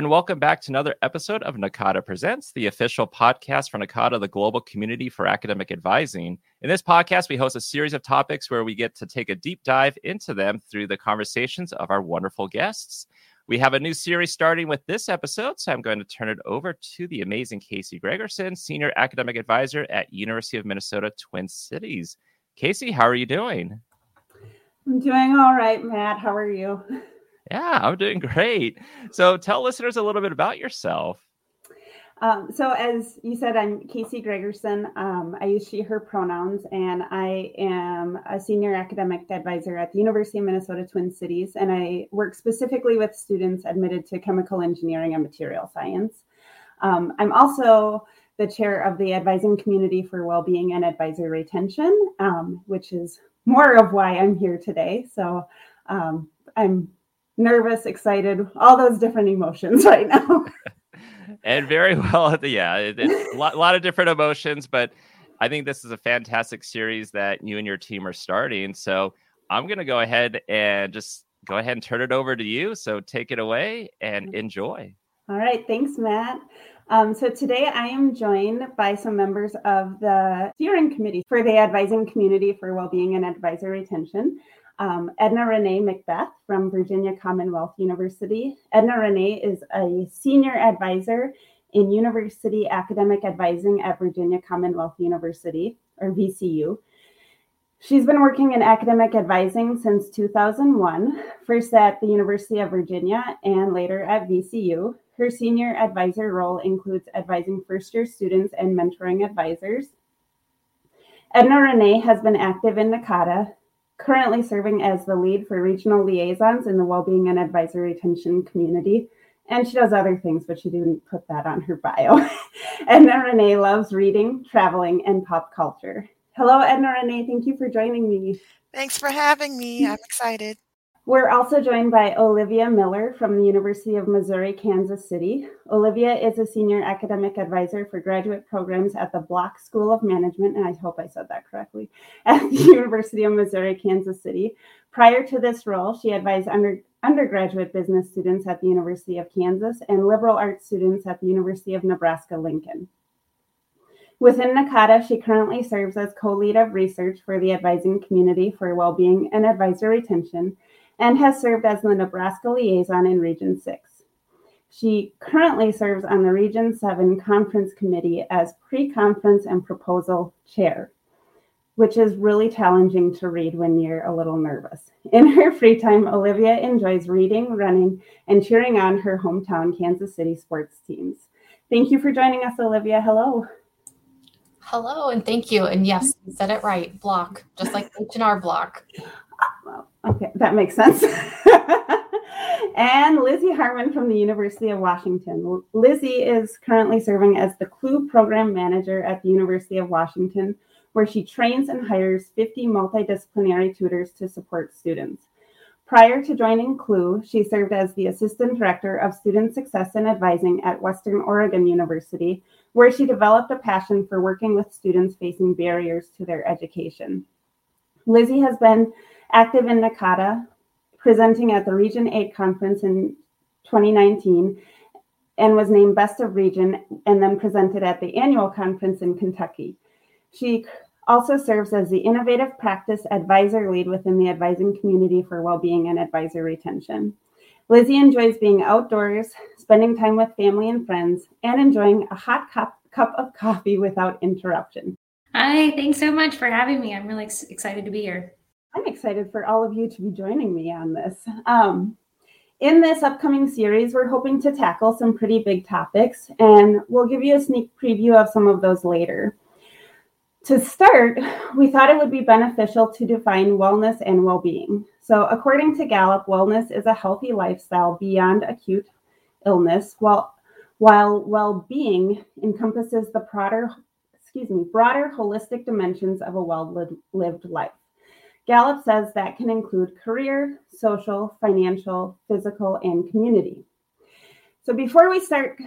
and welcome back to another episode of NACADA Presents, the official podcast for NACADA, the global community for academic advising. In this podcast, we host a series of topics where we get to take a deep dive into them through the conversations of our wonderful guests. We have a new series starting with this episode, so I'm going to turn it over to the amazing Kacey Gregerson, Senior Academic Advisor at University of Minnesota Twin Cities. Kacey, how are you doing? I'm doing all right, Matt. How are you? Yeah, I'm doing great. So tell listeners a little bit about yourself. Um, so, as you said, I'm Kacey Gregerson. Um, I use she, her pronouns, and I am a senior academic advisor at the University of Minnesota Twin Cities. And I work specifically with students admitted to chemical engineering and material science. Um, I'm also the chair of the advising community for well-being and advisor retention, um, which is more of why I'm here today. So, um, I'm nervous, excited, all those different emotions right now. and very well, yeah, it, it's a lot, lot of different emotions, but I think this is a fantastic series that you and your team are starting. So I'm going to go ahead and just go ahead and turn it over to you. So take it away and mm-hmm. enjoy. All right. Thanks, Matt. Um, so today I am joined by some members of the steering committee for the advising community for well-being and advisor retention um, Edna Renee Macbeth from Virginia Commonwealth University. Edna Renee is a senior advisor in University Academic Advising at Virginia Commonwealth University, or VCU. She's been working in academic advising since 2001, first at the University of Virginia and later at VCU. Her senior advisor role includes advising first year students and mentoring advisors. Edna Renee has been active in NACADA currently serving as the lead for regional liaisons in the Wellbeing and Advisory Retention community. And she does other things, but she didn't put that on her bio. Edna Renee loves reading, traveling, and pop culture. Hello, Edna Renee. Thank you for joining me. Thanks for having me. I'm excited. We're also joined by Olivia Miller from the University of Missouri Kansas City. Olivia is a senior academic advisor for graduate programs at the Bloch School of Management, and I hope I said that correctly, at the University of Missouri Kansas City. Prior to this role, she advised under, undergraduate business students at the University of Kansas and liberal arts students at the University of Nebraska Lincoln. Within NACADA, she currently serves as co lead of research for the advising community for well being and advisor retention and has served as the Nebraska liaison in Region 6. She currently serves on the Region 7 Conference Committee as pre conference and proposal chair, which is really challenging to read when you're a little nervous. In her free time, Olivia enjoys reading, running, and cheering on her hometown Kansas City sports teams. Thank you for joining us, Olivia. Hello. Hello, and thank you. And yes, you said it right. Block, just like H&R block. Okay, that makes sense. and Lizzy Harman from the University of Washington. Lizzy is currently serving as the CLUE program manager at the University of Washington, where she trains and hires 50 multidisciplinary tutors to support students. Prior to joining CLUE, she served as the assistant director of student success and advising at Western Oregon University, where she developed a passion for working with students facing barriers to their education. Lizzy has been active in NACADA, presenting at the Region 8 conference in 2019 and was named Best of Region and then presented at the annual conference in Kentucky. She also serves as the Innovative Practice Advisor Lead within the advising community for well-being and advisor retention. Lizzy enjoys being outdoors, spending time with family and friends, and enjoying a hot cup, cup of coffee without interruption. Hi, thanks so much for having me. I'm really excited to be here. I'm excited for all of you to be joining me on this. Um, in this upcoming series, we're hoping to tackle some pretty big topics, and we'll give you a sneak preview of some of those later. To start, we thought it would be beneficial to define wellness and well being. So, according to Gallup, wellness is a healthy lifestyle beyond acute illness, while, while well being encompasses the broader, excuse me, broader holistic dimensions of a well lived life. Gallup says that can include career, social, financial, physical, and community. So before we start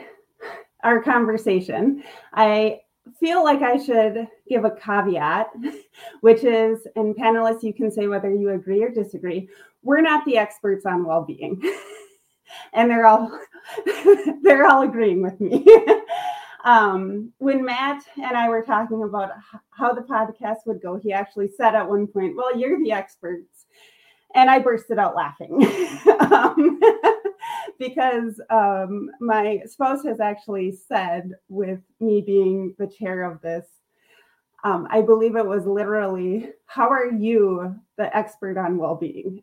our conversation, I feel like I should give a caveat, which is, and panelists, you can say whether you agree or disagree. We're not the experts on well being. and there are all they're all agreeing with me. um, when Matt and I were talking about how the podcast would go, he actually said at one point, Well, you're the experts. And I bursted out laughing um, because um, my spouse has actually said, with me being the chair of this, um, I believe it was literally, How are you the expert on well being?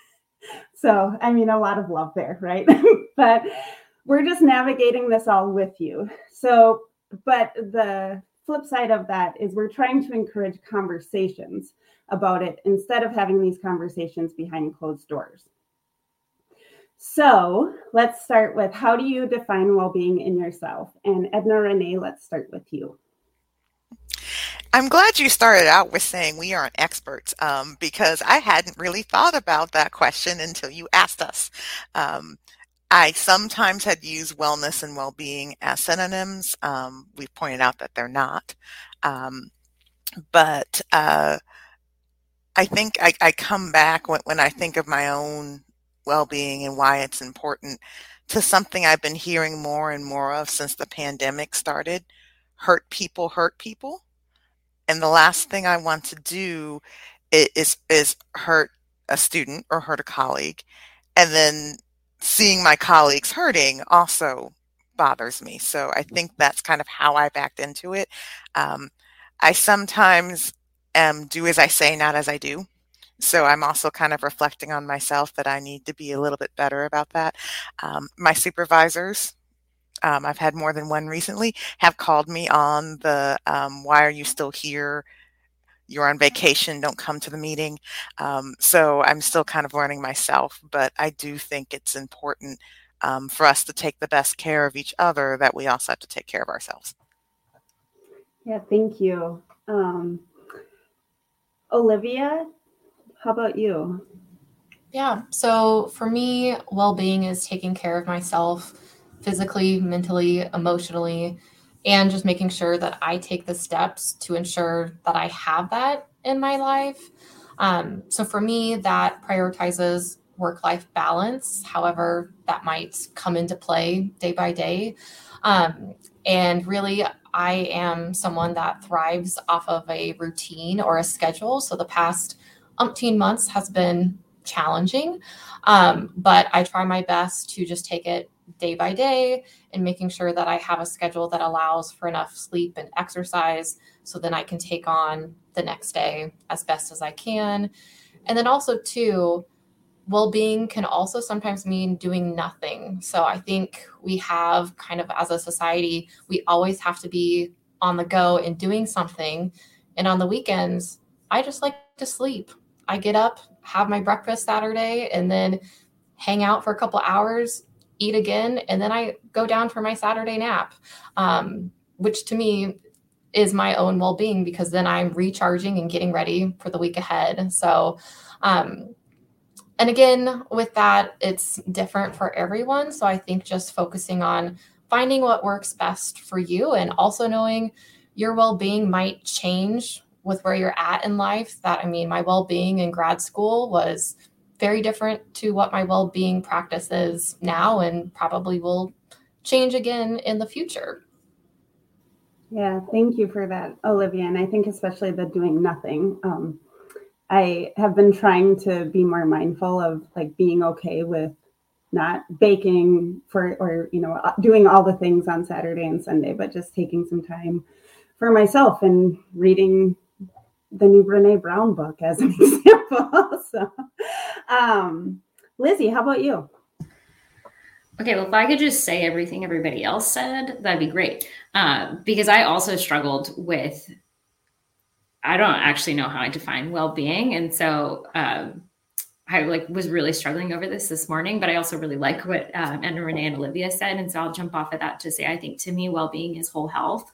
so, I mean, a lot of love there, right? but we're just navigating this all with you. So, but the flip side of that is we're trying to encourage conversations about it instead of having these conversations behind closed doors. So let's start with how do you define well being in yourself? And Edna Renee, let's start with you. I'm glad you started out with saying we aren't experts um, because I hadn't really thought about that question until you asked us. Um, I sometimes had used wellness and well being as synonyms. Um, we've pointed out that they're not. Um, but uh, I think I, I come back when, when I think of my own well being and why it's important to something I've been hearing more and more of since the pandemic started hurt people hurt people. And the last thing I want to do is, is hurt a student or hurt a colleague. And then seeing my colleagues hurting also bothers me. So I think that's kind of how I backed into it. Um, I sometimes um, do as I say, not as I do. So I'm also kind of reflecting on myself that I need to be a little bit better about that. Um, my supervisors, um, I've had more than one recently, have called me on the um, why are you still here? You're on vacation, don't come to the meeting. Um, so I'm still kind of learning myself, but I do think it's important um, for us to take the best care of each other that we also have to take care of ourselves. Yeah, thank you. Um, Olivia, how about you? Yeah. So for me, well being is taking care of myself physically, mentally, emotionally, and just making sure that I take the steps to ensure that I have that in my life. Um, so for me, that prioritizes work life balance, however, that might come into play day by day. Um, and really, I am someone that thrives off of a routine or a schedule. So the past umpteen months has been challenging, um, but I try my best to just take it day by day and making sure that I have a schedule that allows for enough sleep and exercise so then I can take on the next day as best as I can. And then also, too, well being can also sometimes mean doing nothing. So I think we have kind of as a society, we always have to be on the go and doing something. And on the weekends, I just like to sleep. I get up, have my breakfast Saturday, and then hang out for a couple hours, eat again, and then I go down for my Saturday nap, um, which to me is my own well being because then I'm recharging and getting ready for the week ahead. So, um, and again, with that, it's different for everyone. So I think just focusing on finding what works best for you and also knowing your well being might change with where you're at in life. That, I mean, my well being in grad school was very different to what my well being practice is now and probably will change again in the future. Yeah, thank you for that, Olivia. And I think especially the doing nothing. Um, I have been trying to be more mindful of like being okay with not baking for or you know uh, doing all the things on Saturday and Sunday, but just taking some time for myself and reading the new Brene Brown book as an example. so, um, Lizzy, how about you? Okay, well, if I could just say everything everybody else said, that'd be great. Uh, because I also struggled with I don't actually know how I define well-being, and so um, I like was really struggling over this this morning. But I also really like what um, Anna Renee and Olivia said, and so I'll jump off of that to say I think to me well-being is whole health,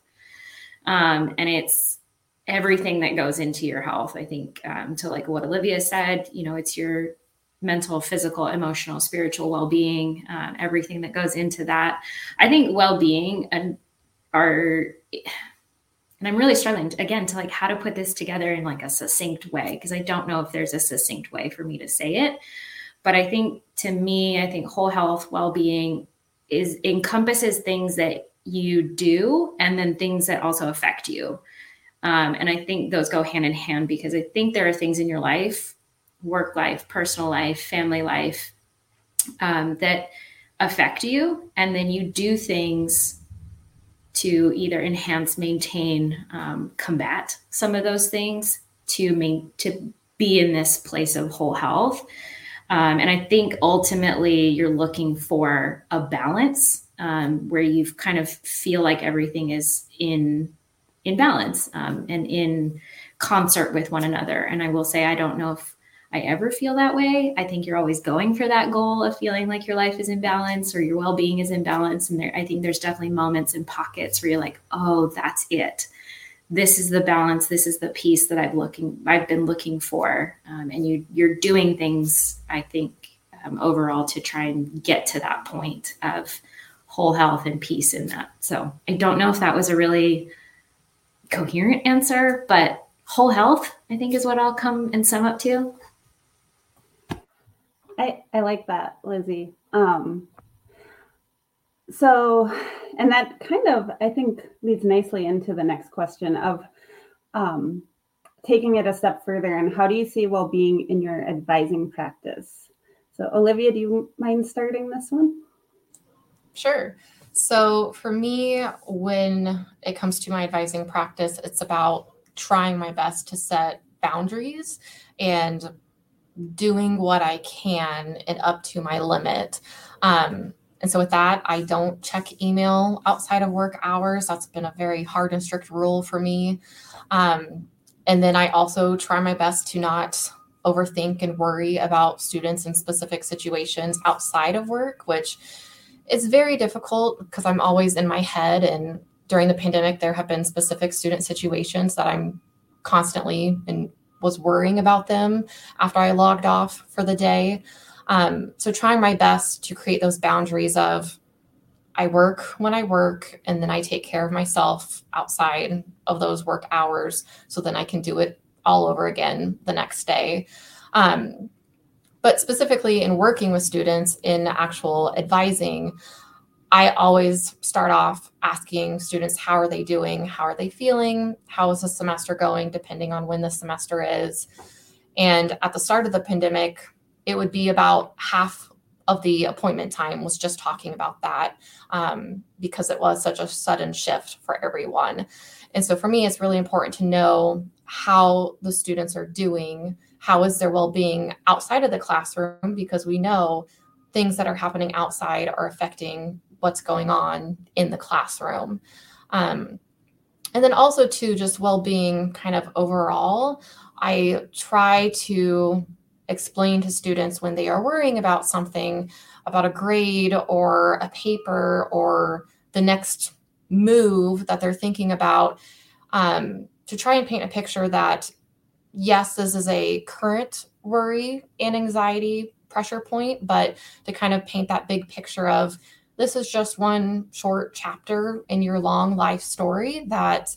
um, and it's everything that goes into your health. I think um, to like what Olivia said, you know, it's your mental, physical, emotional, spiritual well-being, um, everything that goes into that. I think well-being and are and i'm really struggling again to like how to put this together in like a succinct way because i don't know if there's a succinct way for me to say it but i think to me i think whole health well-being is encompasses things that you do and then things that also affect you. Um, and I think those go hand in hand because I think there are things in your life, work life, personal life, family life, um, that affect you. And then you do things to either enhance, maintain, um, combat some of those things to to be in this place of whole health. Um, and I think ultimately you're looking for a balance um, where you kind of feel like everything is in in balance um, and in concert with one another. And I will say, I don't know if I ever feel that way. I think you're always going for that goal of feeling like your life is in balance or your well being is in balance. And there, I think there's definitely moments and pockets where you're like, oh, that's it. This is the balance. This is the piece that i've looking i've been looking for. Um, and you you're doing things i think um, overall to try and get to that point of whole health and peace in that. So i don't know if that was a really coherent answer but whole health i think is what i'll come and sum up to i i like that lizzy. Um so and that kind of i think leads nicely into the next question of um, taking it a step further and how do you see well-being in your advising practice? So olivia do you mind starting this one? Sure. So for me when it comes to my advising practice it's about trying my best to set boundaries and doing what i can and up to my limit um, and so, with that, I don't check email outside of work hours. That's been a very hard and strict rule for me. Um, and then I also try my best to not overthink and worry about students in specific situations outside of work, which is very difficult because I'm always in my head. And during the pandemic, there have been specific student situations that I'm constantly and was worrying about them after I logged off for the day. Um, so trying my best to create those boundaries of I work when I work and then I take care of myself outside of those work hours so then I can do it all over again the next day. Um, but specifically in working with students in actual advising, I always start off asking students how are they doing? How are they feeling? How is the semester going, depending on when the semester is? And at the start of the pandemic, it would be about half of the appointment time was just talking about that um, because it was such a sudden shift for everyone. And so for me, it's really important to know how the students are doing, how is their well being outside of the classroom, because we know things that are happening outside are affecting what's going on in the classroom. Um, and then also, to just well being kind of overall, I try to explain to students when they are worrying about something, about a grade or a paper or the next move that they're thinking about, um, to try and paint a picture that, yes, this is a current worry and anxiety pressure point, but to kind of paint that big picture of this is just one short chapter in your long life story that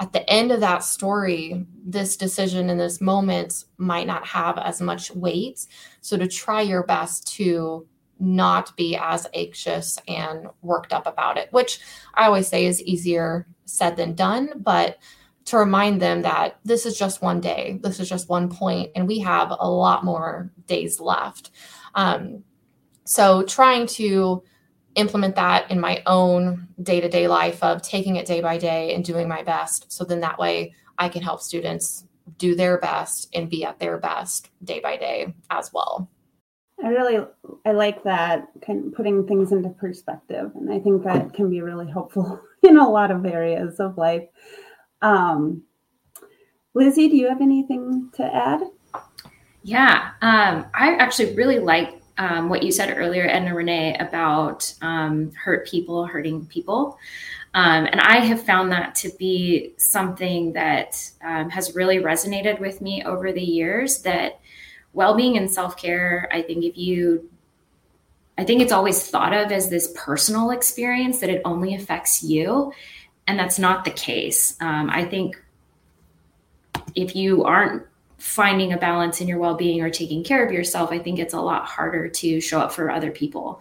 at the end of that story, this decision in this moment might not have as much weight. So to try your best to not be as anxious and worked up about it, which I always say is easier said than done, but to remind them that this is just one day, this is just one point, and we have a lot more days left. Um, so trying to implement that in my own day to day life of taking it day by day and doing my best. So then that way I can help students do their best and be at their best day by day as well. I really I like that kind of putting things into perspective, and I think that can be really helpful in a lot of areas of life. Um, Lizzy, do you have anything to add? Yeah, um, I actually really like um, what you said earlier, Edna Renee, about um, hurt people hurting people. Um, and I have found that to be something that um, has really resonated with me over the years that well being and self care, I think if you I think it's always thought of as this personal experience that it only affects you. And that's not the case. Um, I think if you aren't finding a balance in your well-being or taking care of yourself i think it's a lot harder to show up for other people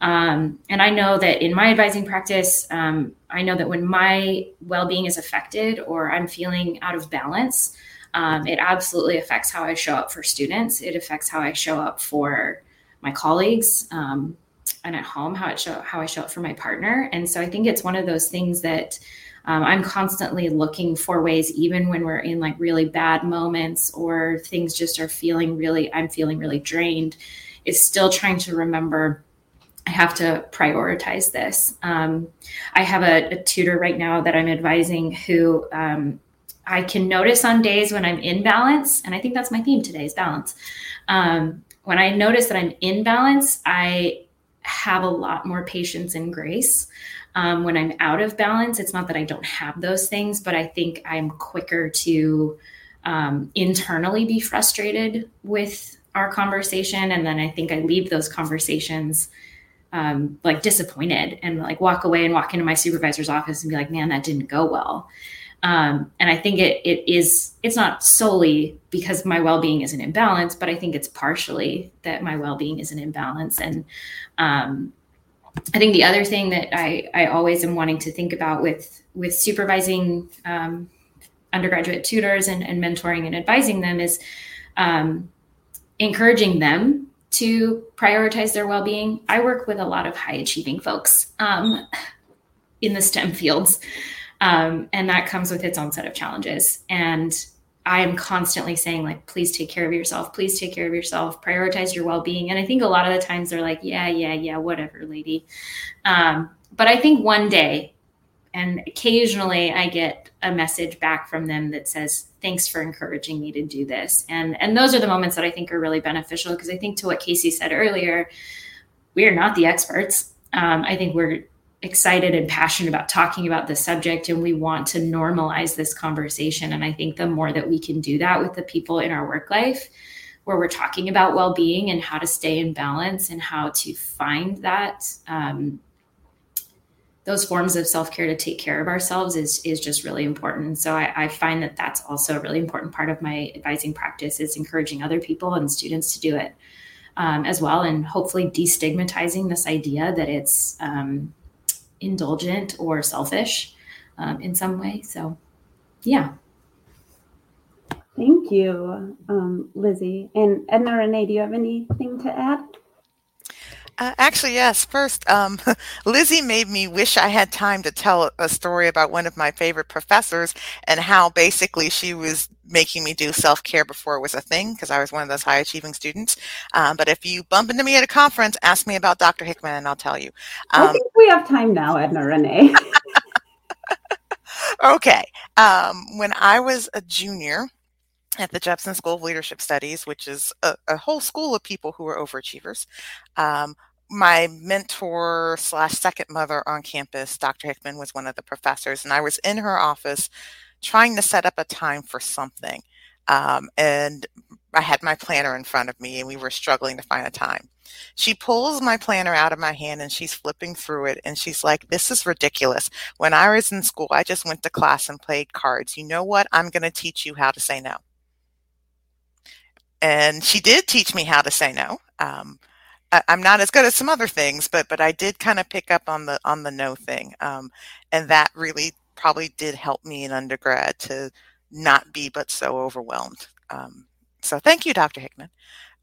Um, and I know that in my advising practice, um, I know that when my well being is affected or I'm feeling out of balance, um, it absolutely affects how I show up for students. It affects how I show up for my colleagues um, and at home, how it show how I show up for my partner. And so I think it's one of those things that um, I'm constantly looking for ways, even when we're in like really bad moments or things just are feeling really, I'm feeling really drained, is still trying to remember I have to prioritize this. Um, I have a, a, tutor right now that I'm advising who um, I can notice on days when I'm in balance, and I think that's my theme today is balance. Um, when I notice that I'm in balance, I have a lot more patience and grace. Um, when I'm out of balance, it's not that I don't have those things, but I think I'm quicker to um, internally be frustrated with our conversation. And then I think I leave those conversations um, like disappointed and like walk away and walk into my supervisor's office and be like, man, that didn't go well. Um, and I think it it is it's not solely because my well being is an imbalance, but I think it's partially that my well being is an imbalance. And um, I think the other thing that I I always am wanting to think about with with supervising um, undergraduate tutors and, and mentoring and advising them is um, encouraging them to prioritize their well-being. I work with a lot of high achieving folks um, in the STEM fields, um, and that comes with its own set of challenges. And I am constantly saying, like, please take care of yourself. Please take care of yourself. Prioritize your well-being. And I think a lot of the times they're like, yeah, yeah, yeah, whatever, lady. Um, but I think one day, and occasionally I get a message back from them that says, thanks for encouraging me to do this. And, and those are the moments that I think are really beneficial because I think to what Kacey said earlier, we are not the experts. Um, I think we're excited and passionate about talking about the subject and we want to normalize this conversation. And I think the more that we can do that with the people in our work life, where we're talking about well-being and how to stay in balance and how to find that um, those forms of self-care to take care of ourselves is is just really important so I, I, find that that's also a really important part of my advising practice is encouraging other people and students to do it um, as well and hopefully destigmatizing this idea that it's um, indulgent or selfish um, in some way. So yeah. Thank you um, lizzy. And edna renee do you have anything to add uh, actually, yes. First, um, Lizzy made me wish I had time to tell a story about one of my favorite professors and how basically she was making me do self care before it was a thing because I was one of those high achieving students. Um, but if you bump into me at a conference, ask me about Dr. Hickman and I'll tell you. Um, I think we have time now, Edna Renee. okay. Um, when I was a junior, at the Jepson School of Leadership Studies, which is a, a whole school of people who are overachievers. Um, my mentor slash second mother on campus, Dr. Hickman, was one of the professors, and I was in her office trying to set up a time for something. Um, and I had my planner in front of me, and we were struggling to find a time. She pulls my planner out of my hand and she's flipping through it, and she's like, This is ridiculous. When I was in school, I just went to class and played cards. You know what? I'm going to teach you how to say no and she did teach me how to say no. Um, I, am not as good as some other things, but but I did kind of pick up on the on the no thing, um, and that really probably did help me in undergrad to not be but so overwhelmed. Um, so thank you, Dr. Hickman.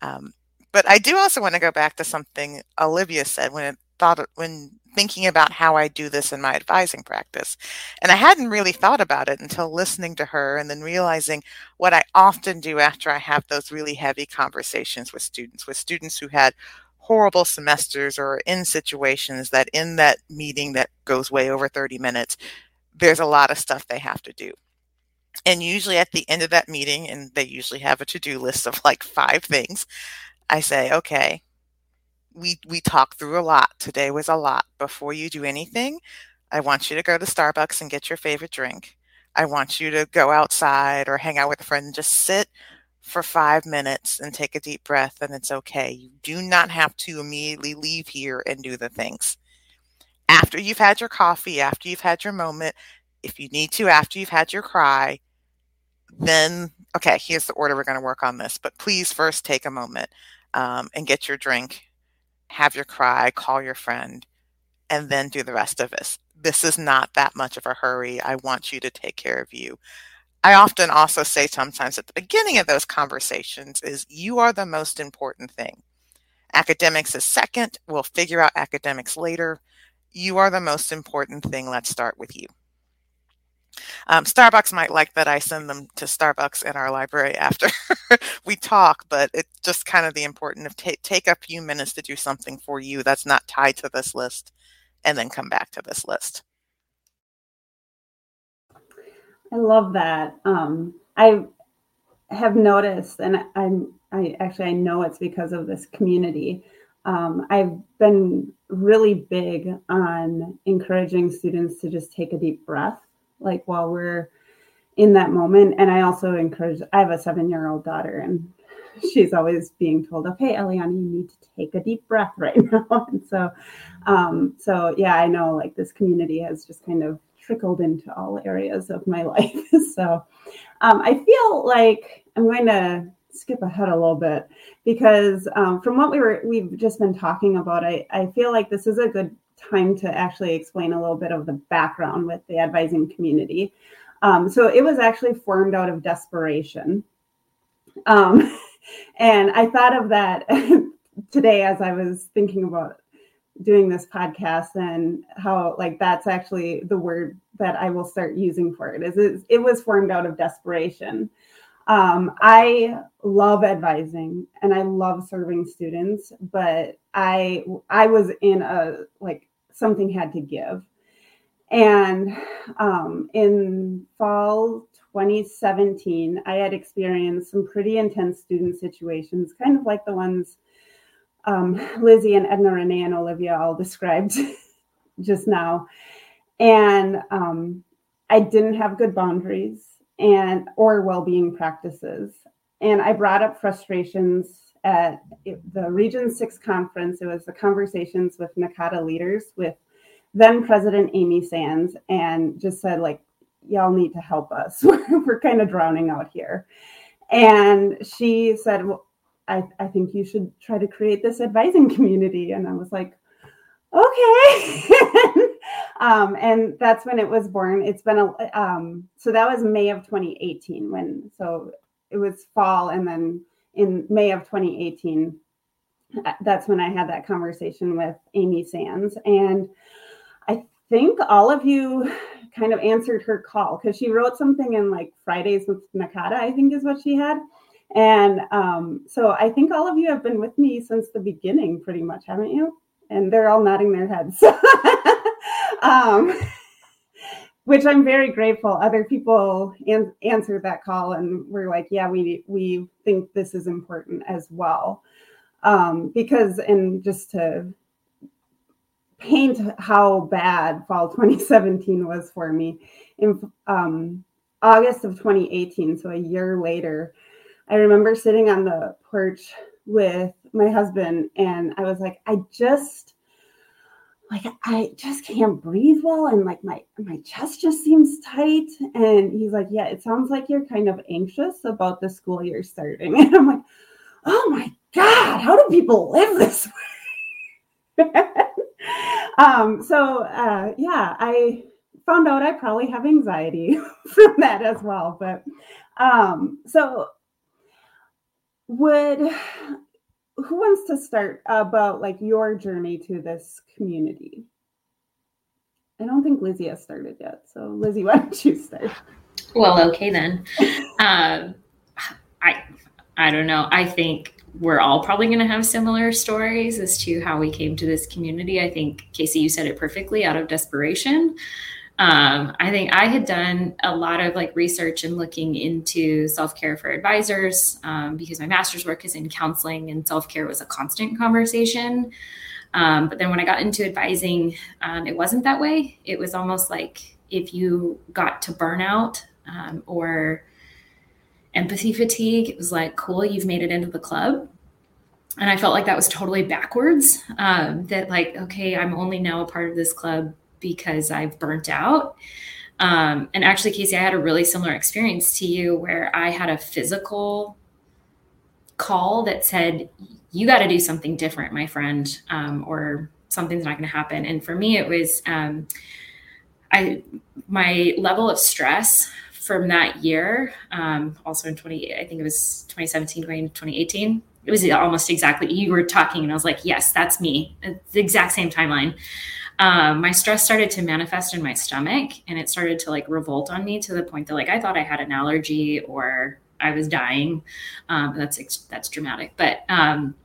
Um, but I do also want to go back to something Olivia said when it thought when thinking about how I do this in my advising practice. And I hadn't really thought about it until listening to her and then realizing what I often do after I have those really heavy conversations with students, with students who had horrible semesters or in situations that in that meeting that goes way over 30 minutes, there's a lot of stuff they have to do. And usually at the end of that meeting, and they usually have a to do list of like five things, I say, okay, we we talked through a lot. Today was a lot. Before you do anything, I want you to go to Starbucks and get your favorite drink. I want you to go outside or hang out with a friend and just sit for five minutes and take a deep breath, and it's okay. You do not have to immediately leave here and do the things. After you've had your coffee, after you've had your moment, if you need to, after you've had your cry, then, okay, here's the order we're going to work on this. But please first take a moment um, and get your drink have your cry, call your friend, and then do the rest of this. This is not that much of a hurry. I want you to take care of you. I often also say sometimes at the beginning of those conversations is you are the most important thing. Academics is second. We'll figure out academics later. You are the most important thing. Let's start with you. Um, Starbucks might like that I send them to Starbucks in our library after we talk, but it's just kind of the important of t- take a few minutes to do something for you that's not tied to this list and then come back to this list. I love that. Um, I have noticed, and I'm I actually I know it's because of this community. Um, I've been really big on encouraging students to just take a deep breath, like while we're in that moment. And I also encourage. I have a seven-year-old daughter, and she's always being told, "Okay, Eliana, you need to take a deep breath right now." and so, um, so yeah, I know like this community has just kind of trickled into all areas of my life. so um, I feel like I'm going to skip ahead a little bit because um, from what we were we've just been talking about, I, I feel like this is a good time to actually explain a little bit of the background with the advising community. Um, so it was actually formed out of desperation. Um, and I thought of that today as I was thinking about doing this podcast and how like that's actually the word that I will start using for it is it, it was formed out of desperation. Um, I love advising and I love serving students, but I I was in a like something had to give. And um, in fall 2017, I had experienced some pretty intense student situations, kind of like the ones um, Lizzy and Edna Renee and Olivia all described just now. And um, I didn't have good boundaries and or well-being practices. And I brought up frustrations at the Region 6 conference. It was the conversations with NACADA leaders with then President Amy Sands and just said like, y'all need to help us. We're kind of drowning out here. And she said, well, I, I think you should try to create this advising community. And I was like, okay. um, and that's when it was born. It's been a, um, so that was May of 2018 when, so it was fall. And then in May of 2018, uh, that's when I had that conversation with Amy Sands. And I think all of you kind of answered her call because she wrote something in like Fridays with NACADA, I think is what she had. And um, so I think all of you have been with me since the beginning, pretty much, haven't you? And they're all nodding their heads. um, which I'm very grateful. Other people an- answered that call and were like, "Yeah, we we think this is important as well," um, because and just to paint how bad fall 2017 was for me in um, August of 2018, so a year later, I remember sitting on the porch with my husband and I was like, I just like I just can't breathe well and like my my chest just seems tight. And he's like yeah it sounds like you're kind of anxious about the school year starting. And I'm like oh my god how do people live this way? Um so uh yeah I found out I probably have anxiety from that as well but um so would who wants to start about like your journey to this community? I don't think Lizzy has started yet. So Lizzy, why don't you start? Well, okay then. um, I I don't know. I think we're all probably going to have similar stories as to how we came to this community. I think Kacey, you said it perfectly. Out of desperation, um, I think I had done a lot of like research and looking into self care for advisors um, because my master's work is in counseling and self care was a constant conversation. Um, but then when I got into advising, um, it wasn't that way. It was almost like if you got to burnout um, or empathy fatigue, it was like, cool, you've made it into the club and I felt like that was totally backwards. Um, that like, okay, I'm only now a part of this club because I've burnt out. Um, and actually, Kacey, I had a really similar experience to you where I had a physical call that said, "You got to do something different, my friend," um, or something's not going to happen. And for me, it was um, I my level of stress from that year, um, also in 20, I think it was 2017 going into 2018. It was almost exactly, you were talking and I was like, yes, that's me. It's the exact same timeline. Um, my stress started to manifest in my stomach and it started to like revolt on me to the point that like I thought I had an allergy or I was dying. Um, that's, that's dramatic, but, um,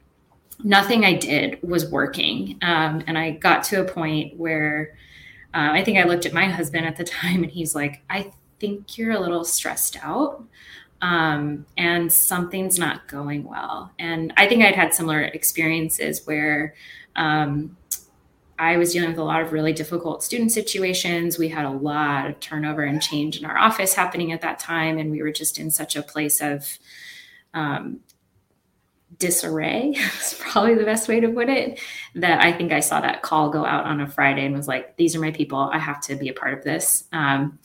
nothing I did was working. Um, and I got to a point where, uh, I think I looked at my husband at the time and he's like, I think you're a little stressed out um, and something's not going well. And I think I'd had similar experiences where um, I was dealing with a lot of really difficult student situations. We had a lot of turnover and change in our office happening at that time. And we were just in such a place of um, disarray, is probably the best way to put it. That I think I saw that call go out on a Friday and was like, these are my people. I have to be a part of this. Um,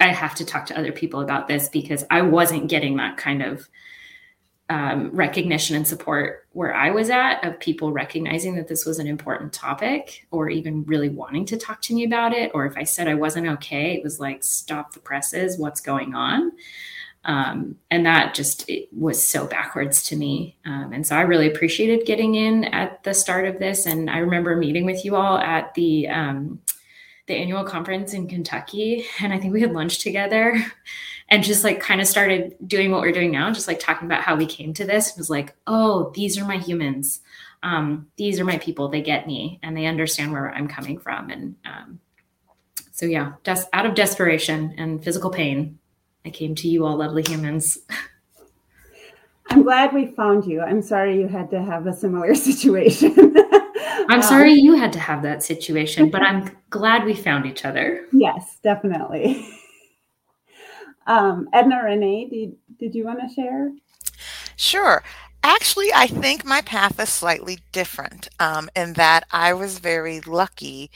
I have to talk to other people about this because I wasn't getting that kind of um, recognition and support where I was at of people recognizing that this was an important topic or even really wanting to talk to me about it. Or if I said I wasn't okay, it was like, stop the presses, what's going on? Um, and that just was so backwards to me. Um, and so I really appreciated getting in at the start of this. And I remember meeting with you all at the um, the annual conference in Kentucky. And I think we had lunch together and just like kind of started doing what we're doing now, just like talking about how we came to this. It was like, oh, these are my humans. Um, these are my people. They get me and they understand where I'm coming from. And um, so, yeah, just out of desperation and physical pain, I came to you all lovely humans. I'm glad we found you. I'm sorry you had to have a similar situation. I'm um, sorry you had to have that situation, but I'm glad we found each other. Yes, definitely. Um, Edna Renee, did, did you want to share? Sure. Actually, I think my path is slightly different um, in that I was very lucky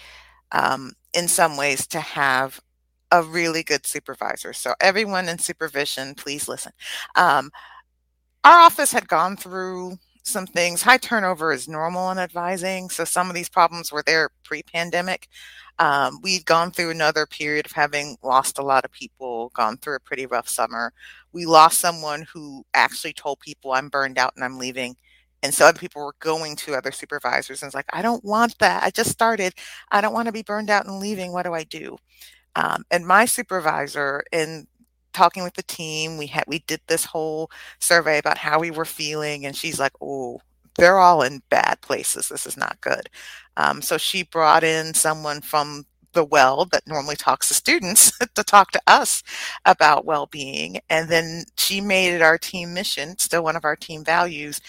um, in some ways to have a really good supervisor. So, everyone in supervision, please listen. Um, our office had gone through some things. High turnover is normal in advising. So some of these problems were there pre pandemic. Um, we'd gone through another period of having lost a lot of people, gone through a pretty rough summer. We lost someone who actually told people, I'm burned out and I'm leaving. And so other people were going to other supervisors and it's like, I don't want that. I just started. I don't want to be burned out and leaving. What do I do? Um, and my supervisor in talking with the team. We had we did this whole survey about how we were feeling, and she's like, "Oh, they're all in bad places. This is not good." Um, so she brought in someone from the well that normally talks to students to talk to us about well-being, and then she made it our team mission, still one of our team values,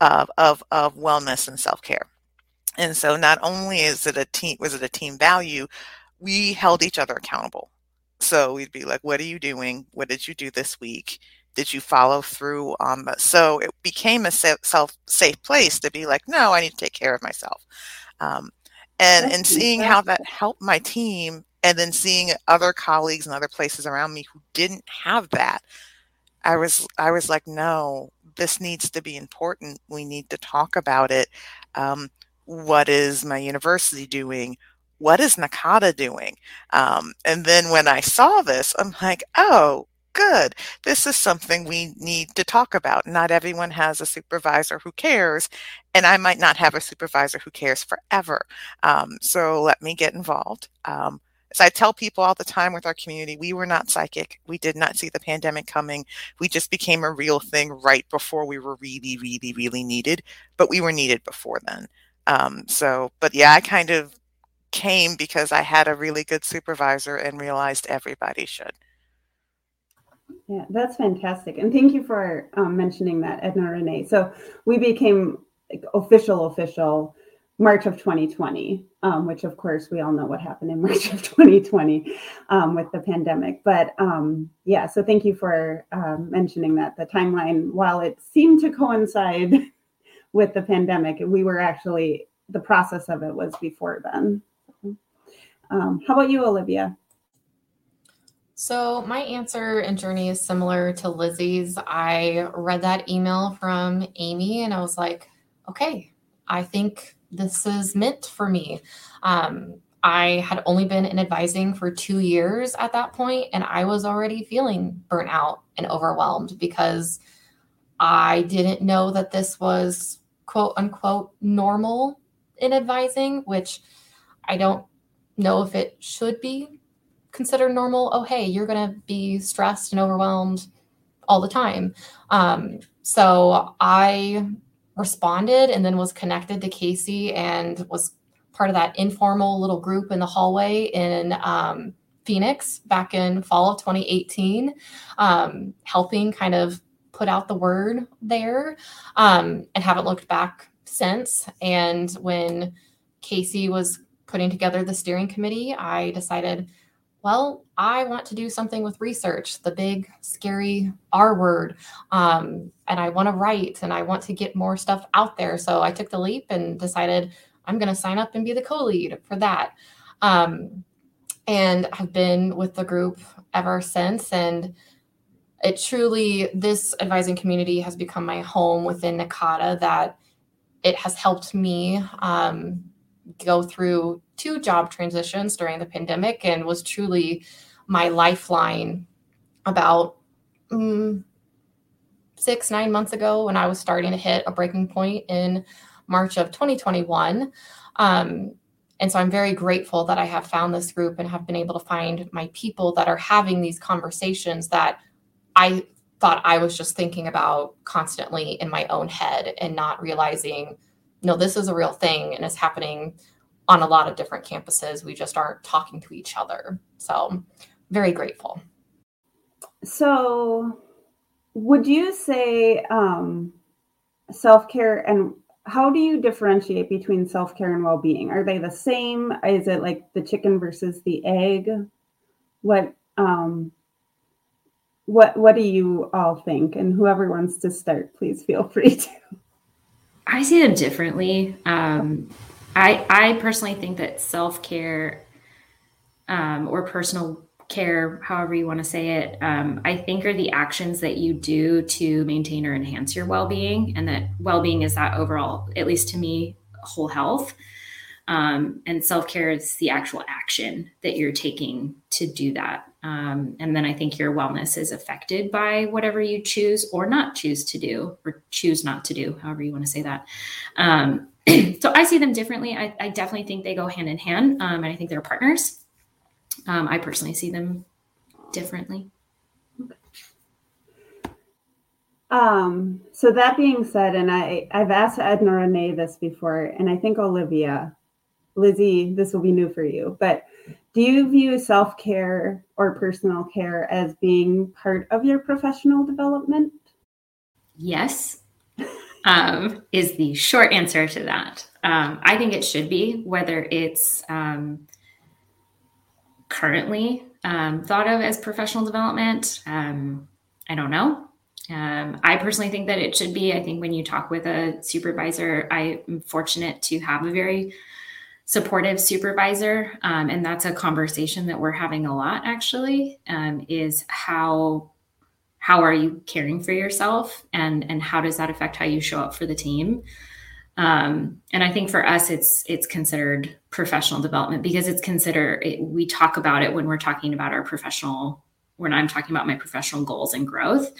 of of, of wellness and self-care. And so not only is it a team was it a team value, we held each other accountable. So we'd be like, what are you doing? What did you do this week? Did you follow through on the? So it became a self safe place to be like, no, I need to take care of myself. Um, and and seeing how that helped my team, and then seeing other colleagues and other places around me who didn't have that, I was I was like, no, this needs to be important. We need to talk about it. Um, what is my university doing? What is NACADA doing? Um, and then when I saw this, I'm like, oh, good. This is something we need to talk about. Not everyone has a supervisor who cares, and I might not have a supervisor who cares forever. Um, so let me get involved. Um, as I tell people all the time with our community, we were not psychic. We did not see the pandemic coming. We just became a real thing right before we were really, really, really needed, but we were needed before then. Um, so, but yeah, I kind of came because I had a really good supervisor and realized everybody should. Yeah, that's fantastic. And thank you for um, mentioning that, Edna Renee. So we became official, official March of 2020, um, which of course we all know what happened in March of 2020 um, with the pandemic. But um, yeah, so thank you for um, mentioning that. The timeline, while it seemed to coincide with the pandemic, we were actually, the process of it was before then. Um, how about you, Olivia? So, my answer and journey is similar to Lizzy's. I read that email from Amy and I was like, okay, I think this is meant for me. Um, I had only been in advising for two years at that point, and I was already feeling burnt out and overwhelmed because I didn't know that this was quote unquote normal in advising, which I don't know if it should be considered normal. Oh, hey, you're going to be stressed and overwhelmed all the time. Um, so I responded and then was connected to Kacey and was part of that informal little group in the hallway in um, Phoenix back in fall of 2018, um, helping kind of put out the word there um, and haven't looked back since. And when Kacey was putting together the steering committee, I decided, well, I want to do something with research, the big, scary R word. Um, and I want to write and I want to get more stuff out there. So I took the leap and decided I'm going to sign up and be the co lead for that. Um, and I've been with the group ever since. And it truly, this advising community has become my home within NACADA that it has helped me um, go through two job transitions during the pandemic and was truly my lifeline about mm, six, nine months ago when I was starting to hit a breaking point in March of 2021. Um, and so I'm very grateful that I have found this group and have been able to find my people that are having these conversations that I thought I was just thinking about constantly in my own head and not realizing, no, this is a real thing and it's happening on a lot of different campuses. We just aren't talking to each other. So, very grateful. So, would you say um, self care and how do you differentiate between self care and well being? Are they the same? Is it like the chicken versus the egg? What um, what what do you all think? And whoever wants to start, please feel free to. I see them differently. Um, I I personally think that self care um, or personal care, however you want to say it, um, I think are the actions that you do to maintain or enhance your well being, and that well being is that overall, at least to me, whole health. Um, and self care is the actual action that you're taking to do that. Um, and then I think your wellness is affected by whatever you choose or not choose to do, or choose not to do, however you want to say that. Um, so I see them differently. I, I, definitely think they go hand in hand, um, and I think they're partners. Um, I personally see them differently. Um, so that being said, and I, I've asked Edna Renee this before, and I think Olivia Lizzy, this will be new for you, but do you view self care or personal care as being part of your professional development? Yes, um, is the short answer to that. Um, I think it should be, whether it's um, currently um, thought of as professional development. Um, I don't know. Um, I personally think that it should be. I think when you talk with a supervisor, I am fortunate to have a very supportive supervisor um, and that's a conversation that we're having a lot actually um, is how how are you caring for yourself? And and how does that affect how you show up for the team? Um, and i think for us it's it's considered professional development because it's considered it, we talk about it when we're talking about our professional when i'm talking about my professional goals and growth.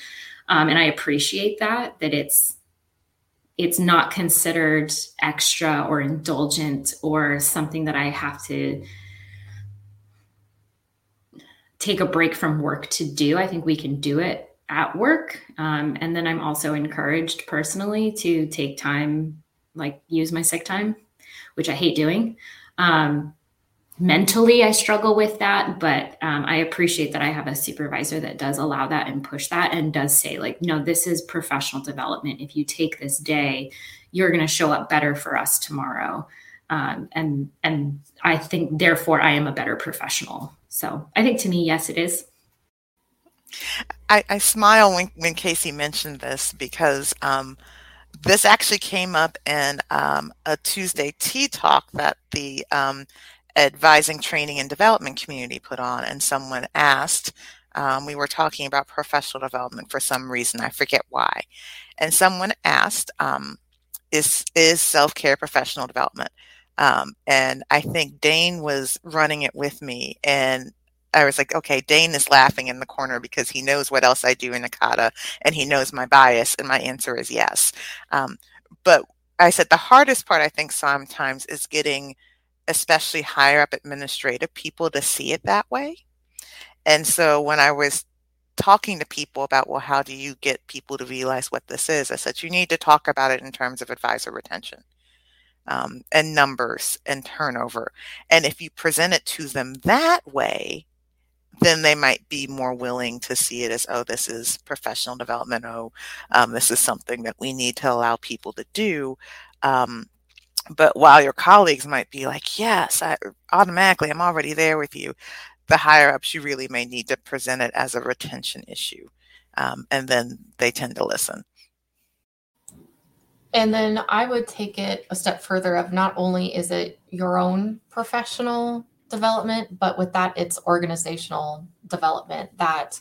Um, and i appreciate that that it's it's not considered extra or indulgent or something that I have to take a break from work to do. I think we can do it at work. Um, and then I'm also encouraged personally to take time, like use my sick time, which I hate doing. Um, mentally i struggle with that but um, i appreciate that i have a supervisor that does allow that and push that and does say like no this is professional development. If you take this day you're going to show up better for us tomorrow. Um, and and i think therefore i am a better professional. So i think to me yes it is. I, I smile when, when kacey mentioned this because um, this actually came up in um, a tuesday tea talk that the um, advising training and development community put on and someone asked um, we were talking about professional development for some reason. I forget why. And someone asked, um, is, is self care professional development? Um, and I think Dane was running it with me. And I was like, okay, Dane is laughing in the corner because he knows what else I do in NACADA and he knows my bias. And my answer is yes. Um, but I said the hardest part, I think, sometimes is getting especially higher up administrative people to see it that way. And so when I was talking to people about, well, how do you get people to realize what this is? I said, you need to talk about it in terms of advisor retention um, and numbers and turnover. And if you present it to them that way, then they might be more willing to see it as, oh, this is professional development. Oh, um, this is something that we need to allow people to do. Um, but while your colleagues might be like, yes, I, automatically, I'm already there with you, the higher ups, you really may need to present it as a retention issue. Um, and then they tend to listen. And then I would take it a step further of not only is it your own professional development, but with that, it's organizational development that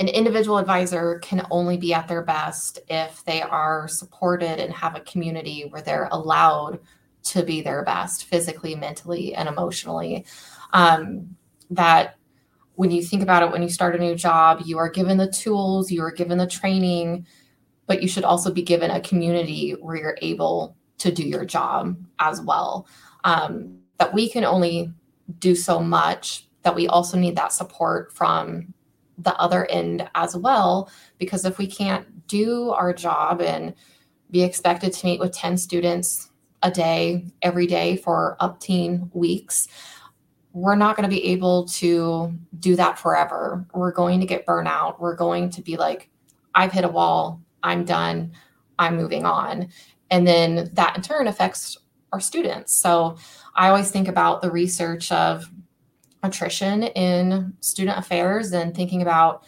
an individual advisor can only be at their best if they are supported and have a community where they're allowed to be their best physically, mentally, and emotionally. Um, that when you think about it, when you start a new job, you are given the tools, you are given the training, but you should also be given a community where you're able to do your job as well. Um, that we can only do so much, that we also need that support from the other end as well. Because if we can't do our job and be expected to meet with 10 students a day, every day for up teen weeks, we're not going to be able to do that forever. We're going to get burnout. We're going to be like, I've hit a wall. I'm done. I'm moving on. And then that in turn affects our students. So I always think about the research of attrition in student affairs and thinking about,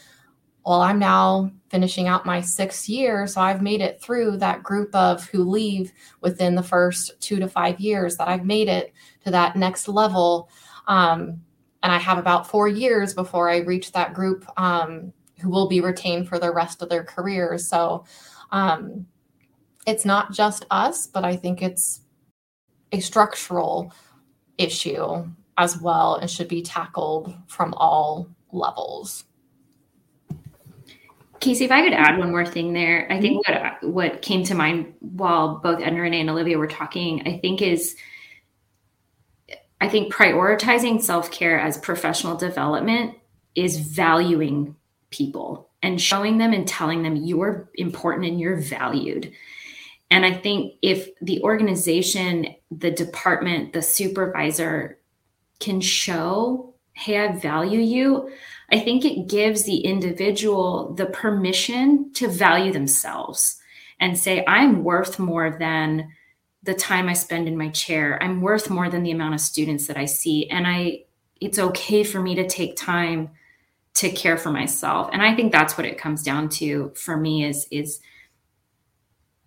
well, I'm now finishing out my sixth year. So I've made it through that group of who leave within the first two to five years, that I've made it to that next level. Um, and I have about four years before I reach that group um, who will be retained for the rest of their careers. So um, it's not just us, but I think it's a structural issue as well and should be tackled from all levels. Kacey, if I could add one more thing there, I think what what came to mind while both Edna and Olivia were talking, I think is I think prioritizing self-care as professional development is valuing people and showing them and telling them you're important and you're valued. And I think if the organization, the department, the supervisor can show, hey, I value you, I think it gives the individual the permission to value themselves and say, I'm worth more than the time I spend in my chair. I'm worth more than the amount of students that I see. And I it's okay for me to take time to care for myself. And I think that's what it comes down to for me is is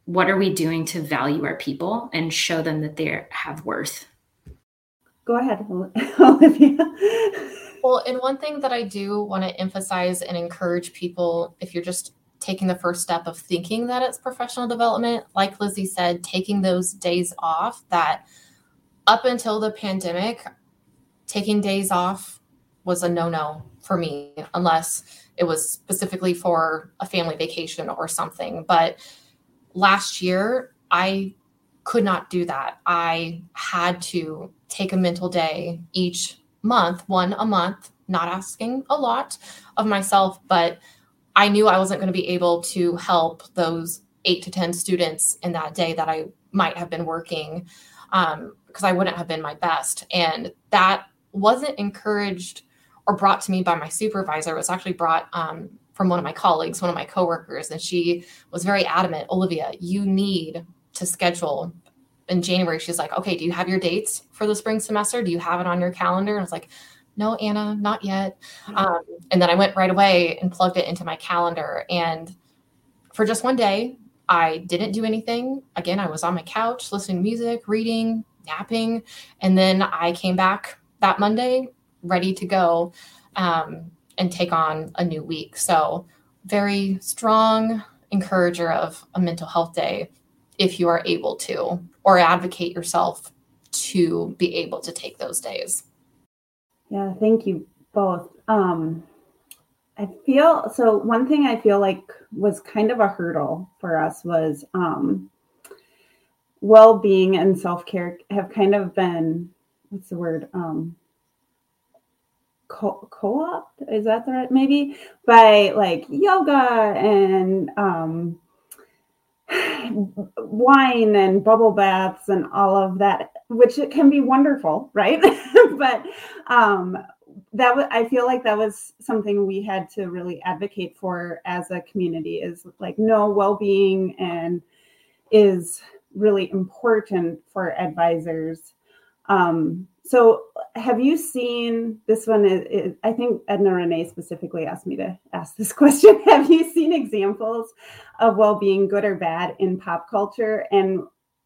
what are we doing to value our people and show them that they have worth? Go ahead, Olivia. well, and one thing that I do want to emphasize and encourage people if you're just taking the first step of thinking that it's professional development, like Lizzy said, taking those days off that up until the pandemic, taking days off was a no no for me, unless it was specifically for a family vacation or something. But last year, I could not do that. I had to take a mental day each month, one a month, not asking a lot of myself, but I knew I wasn't going to be able to help those eight to 10 students in that day that I might have been working because um, I wouldn't have been my best. And that wasn't encouraged or brought to me by my supervisor. It was actually brought um, from one of my colleagues, one of my coworkers, and she was very adamant Olivia, you need to schedule. In January, she's like, okay, do you have your dates for the spring semester? Do you have it on your calendar? And I was like, no, Anna, not yet. Mm-hmm. Um, and then I went right away and plugged it into my calendar. And for just one day, I didn't do anything. Again, I was on my couch listening to music, reading, napping. And then I came back that Monday ready to go. Um, and take on a new week. So, very strong encourager of a mental health day if you are able to, or advocate yourself to be able to take those days. Yeah, thank you both. Um, I feel so. One thing I feel like was kind of a hurdle for us was um, well being and self care have kind of been, what's the word? Um, co- co-op is that the right maybe by like yoga and um wine and bubble baths and all of that which it can be wonderful right? But um that was i feel like that was something we had to really advocate for as a community is like no well-being and is really important for advisors um so, have you seen this one? Is, is, I think Edna Renee specifically asked me to ask this question. have you seen examples of well being, good or bad, in pop culture? And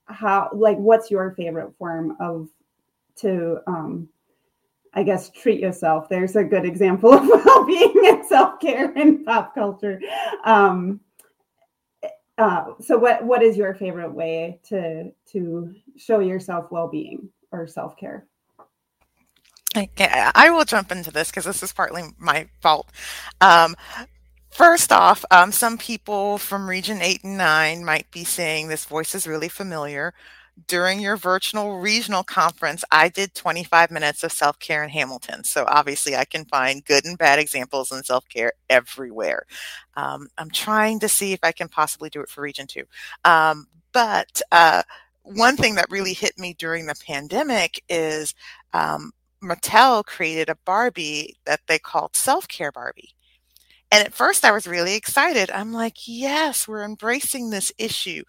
how, like, what's your favorite form of to, um, I guess, treat yourself? There's a good example of well being and self care in pop culture. Um, uh, so, what what is your favorite way to to show yourself well being or self care? I, I will jump into this because this is partly my fault. Um, first off, um, some people from Region 8 and 9 might be saying this voice is really familiar. During your virtual regional conference, I did 25 minutes of self care in Hamilton. So obviously, I can find good and bad examples in self care everywhere. Um, I'm trying to see if I can possibly do it for Region 2. Um, but uh, one thing that really hit me during the pandemic is um, Mattel created a Barbie that they called Self Care Barbie. And at first, I was really excited. I'm like, yes, we're embracing this issue.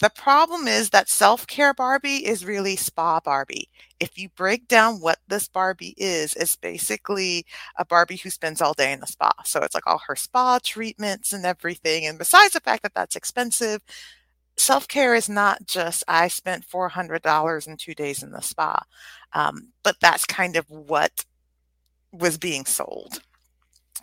The problem is that self care Barbie is really spa Barbie. If you break down what this Barbie is, it's basically a Barbie who spends all day in the spa. So it's like all her spa treatments and everything. And besides the fact that that's expensive, self care is not just I spent $400 in two days in the spa, um, but that's kind of what was being sold.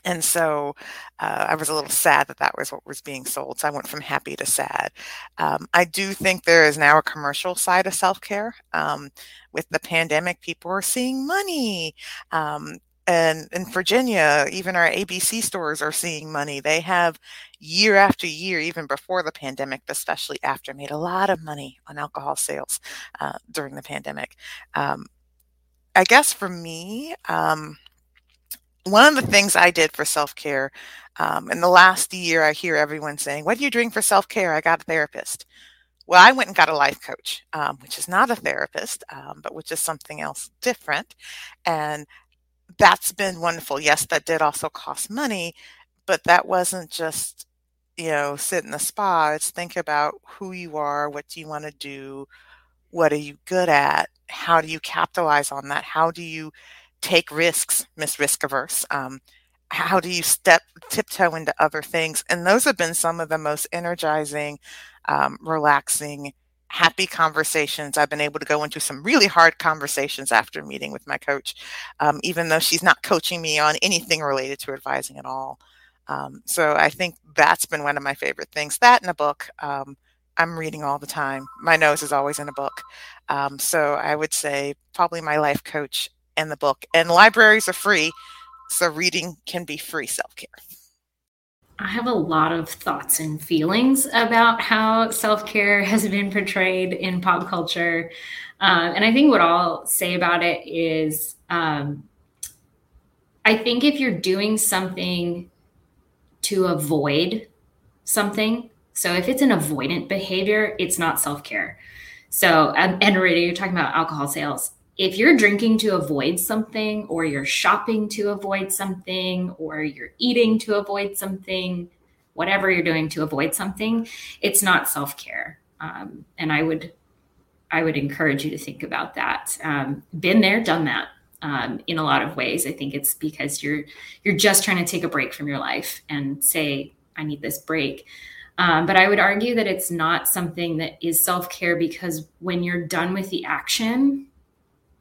And so uh, I was a little sad that that was what was being sold. So I went from happy to sad. Um, I do think there is now a commercial side of self care. Um, with the pandemic, people are seeing money. Um, and in Virginia, even our ABC stores are seeing money. They have year after year, even before the pandemic, especially after, made a lot of money on alcohol sales uh, during the pandemic. Um, I guess for me, um, one of the things I did for self care um, in the last year, I hear everyone saying, What do you doing for self care? I got a therapist. Well, I went and got a life coach, um, which is not a therapist, um, but which is something else different. And that's been wonderful. Yes, that did also cost money, but that wasn't just, you know, sit in the spa. It's think about who you are, what do you want to do, what are you good at, how do you capitalize on that, how do you take risks, miss risk averse. Um, how do you step tiptoe into other things? And those have been some of the most energizing, um, relaxing happy conversations. I've been able to go into some really hard conversations after meeting with my coach, um, even though she's not coaching me on anything related to advising at all. Um, so I think that's been one of my favorite things. That in a book. Um, I'm reading all the time. My nose is always in a book. Um, so I would say probably my life coach and the book. And libraries are free, so reading can be free self care. I have a lot of thoughts and feelings about how self care has been portrayed in pop culture. Um, and I think what I'll say about it is um, I think if you're doing something to avoid something, so if it's an avoidant behavior, it's not self care. So, and, and Rita, you're talking about alcohol sales if you're drinking to avoid something, or you're shopping to avoid something, or you're eating to avoid something, whatever you're doing to avoid something, it's not self care. Um, and I would, I would encourage you to think about that. Um, been there, done that. Um, in a lot of ways, I think it's because you're you're just trying to take a break from your life and say, "I need this break." Um, but I would argue that it's not something that is self care because when you're done with the action,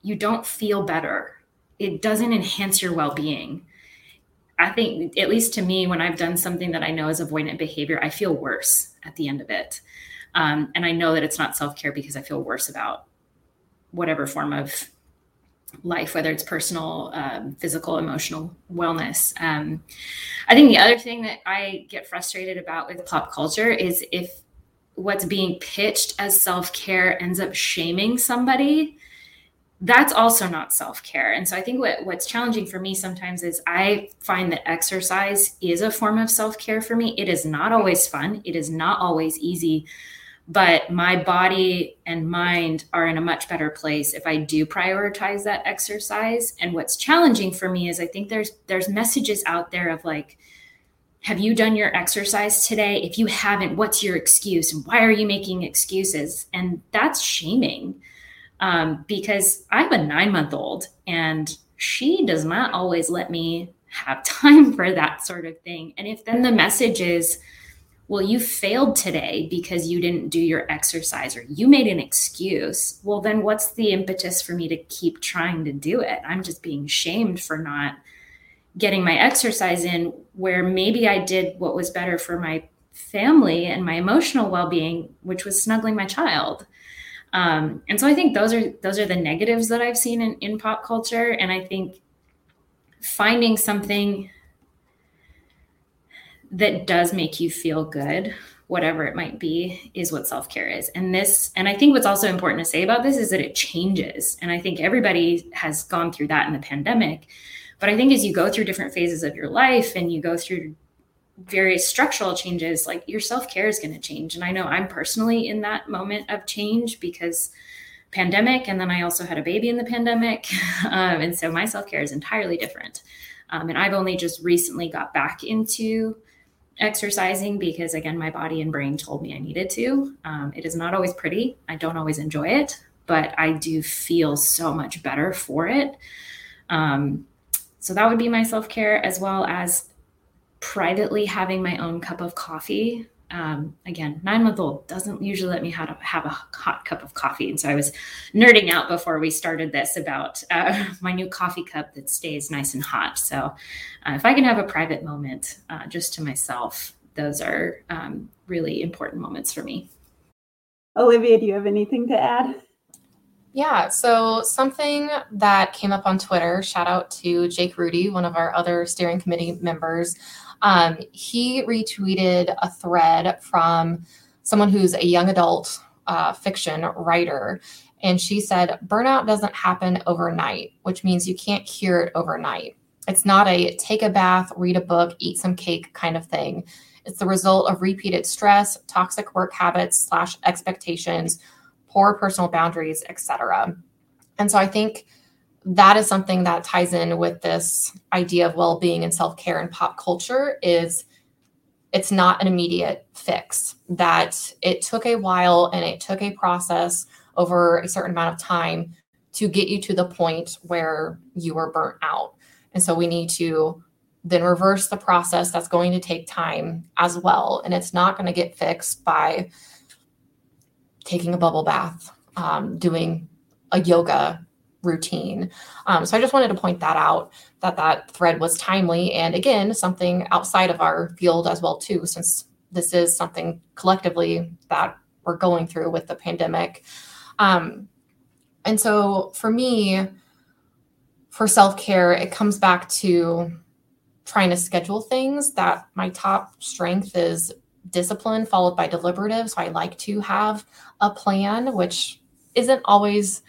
you don't feel better. It doesn't enhance your well being. I think, at least to me, when I've done something that I know is avoidant behavior, I feel worse at the end of it. Um, and I know that it's not self care because I feel worse about whatever form of life, whether it's personal, um, physical, emotional wellness. Um, I think the other thing that I get frustrated about with pop culture is if what's being pitched as self care ends up shaming somebody. That's also not self care. And so I think what, what's challenging for me sometimes is I find that exercise is a form of self care for me. It is not always fun, it is not always easy. But my body and mind are in a much better place if i do prioritize that exercise. And what's challenging for me is i think there's there's messages out there of like have you done your exercise today? If you haven't what's your excuse? And why are you making excuses? And that's shaming um, because i have a nine month old and she does not always let me have time for that sort of thing and if then the message is well, you failed today because you didn't do your exercise or you made an excuse. Well, then what's the impetus for me to keep trying to do it? I'm just being shamed for not getting my exercise in where maybe I did what was better for my family and my emotional well-being, which was snuggling my child. Um, and so I think those are those are the negatives that I've seen in, in pop culture. And I think finding something that does make you feel good whatever it might be is what self-care is. And this and i think what's also important to say about this is that it changes. And i think everybody has gone through that in the pandemic. But i think as you go through different phases of your life and you go through various structural changes like your self-care is going to change. And i know i'm personally in that moment of change because pandemic and then i also had a baby in the pandemic. Um, and so my self-care is entirely different. Um, and i've only just recently got back into exercising because again my body and brain told me i needed to. Um, it is not always pretty. I don't always enjoy it but i do feel so much better for it. Um, so that would be my self-care as well as privately having my own cup of coffee um, again, nine month old doesn't usually let me have a, have a hot cup of coffee. And so I was nerding out before we started this about uh, my new coffee cup that stays nice and hot. So uh, if I can have a private moment uh, just to myself, those are um, really important moments for me. Olivia, do you have anything to add? Yeah, so something that came up on Twitter, shout out to Jake Rudy, one of our other steering committee members. Um, he retweeted a thread from someone who's a young adult uh, fiction writer. And she said, burnout doesn't happen overnight, which means you can't cure it overnight. It's not a take a bath, read a book, eat some cake kind of thing. It's the result of repeated stress, toxic work habits slash expectations, poor personal boundaries, etc. And so I think that is something that ties in with this idea of well-being and self-care and pop culture is it's not an immediate fix that it took a while and it took a process over a certain amount of time to get you to the point where you were burnt out. And so we need to then reverse the process that's going to take time as well. And it's not going to get fixed by taking a bubble bath um, doing a yoga routine. Um, so I just wanted to point that out that that thread was timely and again something outside of our field as well too, since this is something collectively that we're going through with the pandemic. Um, and so for me, for self care, it comes back to trying to schedule things. That my top strength is discipline followed by deliberative. So I like to have a plan, which isn't always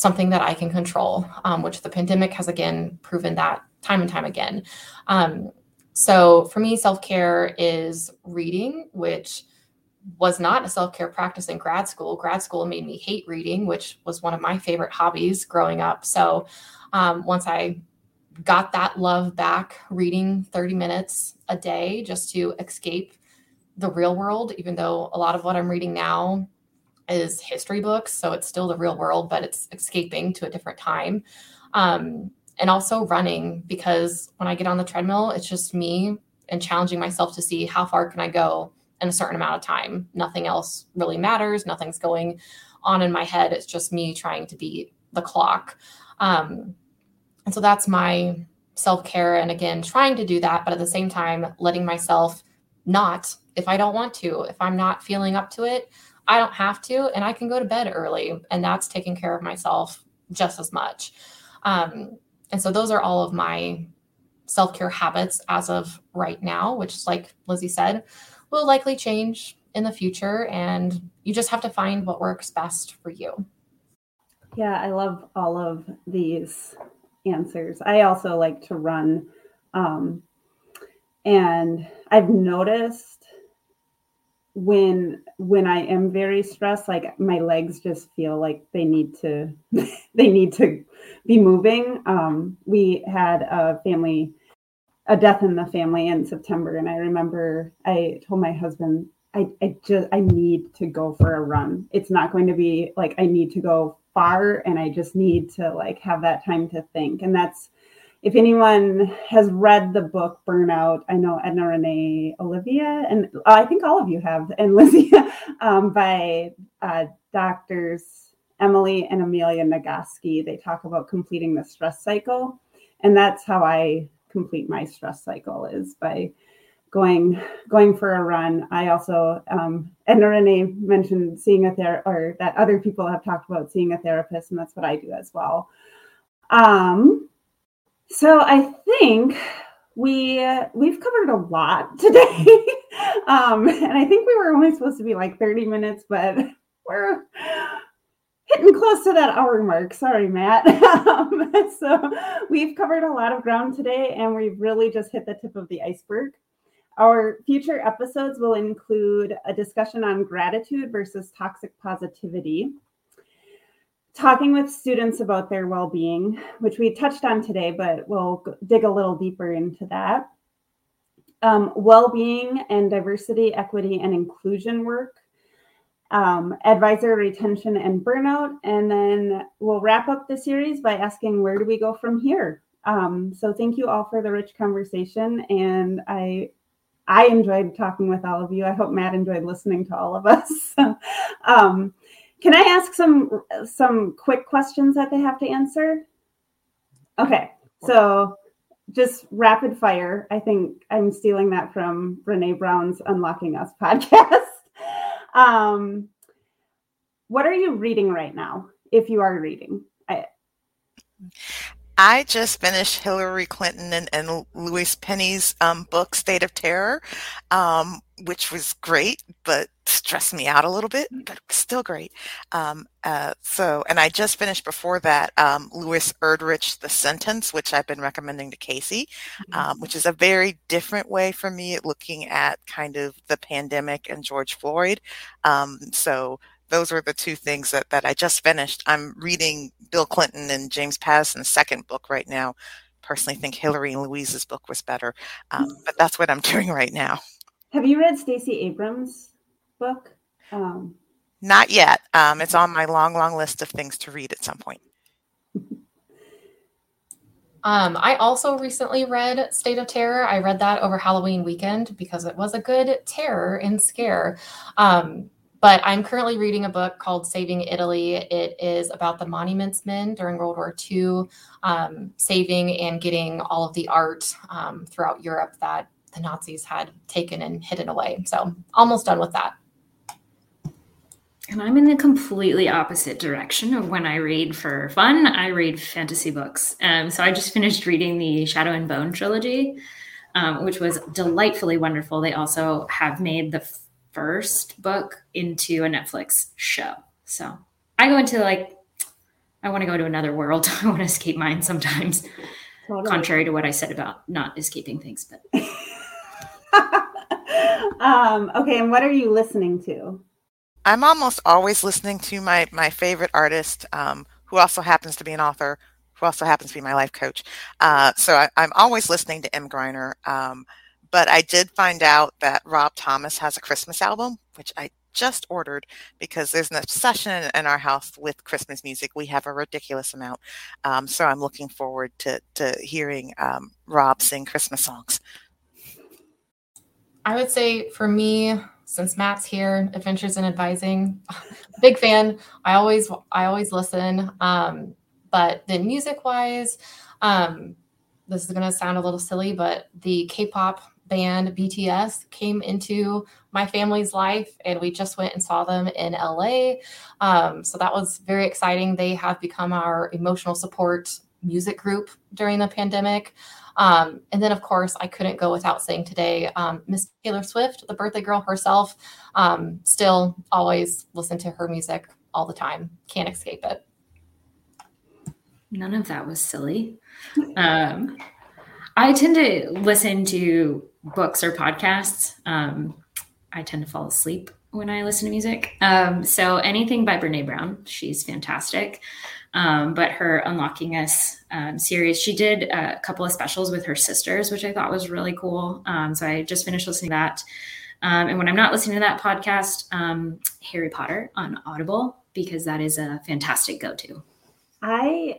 something that I can control, um, which the pandemic has again proven that time and time again. Um, so for me, self care is reading, which was not a self care practice in grad school. Grad school made me hate reading, which was one of my favorite hobbies growing up. So um, once I got that love back, reading 30 minutes a day just to escape the real world, even though a lot of what I'm reading now is history books, so it's still the real world, but it's escaping to a different time. Um, and also running because when I get on the treadmill, it's just me and challenging myself to see how far can I go in a certain amount of time. Nothing else really matters. Nothing's going on in my head. It's just me trying to beat the clock. Um, and so that's my self care and again, trying to do that, but at the same time, letting myself not if I don't want to, if I'm not feeling up to it, I don't have to, and I can go to bed early, and that's taking care of myself just as much. Um, and so those are all of my self care habits as of right now, which, like Lizzy said, will likely change in the future. And you just have to find what works best for you. Yeah, I love all of these answers. I also like to run. Um, and I've noticed when when i am very stressed like my legs just feel like they need to they need to be moving. Um we had a family a death in the family in september and i remember i told my husband i i just i need to go for a run. It's not going to be like i need to go far and i just need to like have that time to think. And that's if anyone has read the book Burnout, I know Edna Renee Olivia, and I think all of you have, and Lizzy, um, by uh, doctors Emily and Amelia Nagoski. They talk about completing the stress cycle. And that's how I complete my stress cycle is by going going for a run. I also um, Edna Renee mentioned seeing a therapist, or that other people have talked about seeing a therapist, and that's what I do as well. Um, so I think we we've covered a lot today, um, and I think we were only supposed to be like thirty minutes, but we're hitting close to that hour mark. Sorry, Matt. um, so we've covered a lot of ground today, and we've really just hit the tip of the iceberg. Our future episodes will include a discussion on gratitude versus toxic positivity talking with students about their well-being which we touched on today but we'll dig a little deeper into that. Um, well-being and diversity equity and inclusion work. Um, advisor retention and burnout and then we'll wrap up the series by asking where do we go from here? Um, so thank you all for the rich conversation and i i enjoyed talking with all of you. I hope matt enjoyed listening to all of us. Um, can I ask some some quick questions that they have to answer? Okay, so just rapid fire. I think I'm stealing that from Brene Brown's Unlocking Us podcast. um, what are you reading right now? If you are reading, I, I just finished Hillary Clinton and, and Louise Penny's um, book, State of Terror, um, which was great, but stressed me out a little bit, but still great. Um, uh, so, and I just finished before that um, Louise Erdrich, The Sentence, which I've been recommending to Kacey, um, which is a very different way for me at looking at kind of the pandemic and George Floyd. Um, so, those were the two things that, that I just finished. I'm reading Bill Clinton and James Patterson's second book right now. Personally, think Hillary and Louise's book was better, um, mm. but that's what I'm doing right now. Have you read Stacey Abrams' book? Um, Not yet. Um, it's on my long, long list of things to read at some point. Um, I also recently read State of Terror. I read that over Halloween weekend because it was a good terror and scare. Um, but I'm currently reading a book called Saving Italy. It is about the monuments men during World War II, um, saving and getting all of the art um, throughout Europe that the Nazis had taken and hidden away. So almost done with that. And I'm in the completely opposite direction of when I read for fun. I read fantasy books. Um, so I just finished reading the Shadow and Bone trilogy, um, which was delightfully wonderful. They also have made the first book into a Netflix show. So I go into like, I want to go to another world. I want to escape mine sometimes, totally. contrary to what I said about not escaping things. But um, okay, and what are you listening to? I'm almost always listening to my my favorite artist, um, who also happens to be an author, who also happens to be my life coach. Uh, so I, am always listening to M. Griner. Um, but I did find out that Rob Thomas has a Christmas album, which I just ordered because there's an obsession in our house with Christmas music. We have a ridiculous amount. Um, so I'm looking forward to, to hearing um, Rob sing Christmas songs. I would say for me, since Matt's here, Adventures in Advising, big fan. I always I always listen. Um, but then music wise, um, this is to sound a little silly, but the K pop band BTS came into my family's life, and we just went and saw them in LA. Um, so that was very exciting. They have become our emotional support music group during the pandemic. Um, and then, of course, I couldn't go without saying today, um, Miss Taylor Swift, the birthday girl herself, um, still always listen to her music all the time. Can't escape it. None of that was silly. Um, I tend to listen to books or podcasts. Um, I tend to fall asleep when I listen to music. Um, so anything by Brene Brown, she's fantastic. Um, but her Unlocking Us um, series, she did a couple of specials with her sisters, which I thought was really cool. Um, so I just finished listening to that. Um, and when I'm not listening to that podcast, um, Harry Potter on Audible, because that is a fantastic go to. I,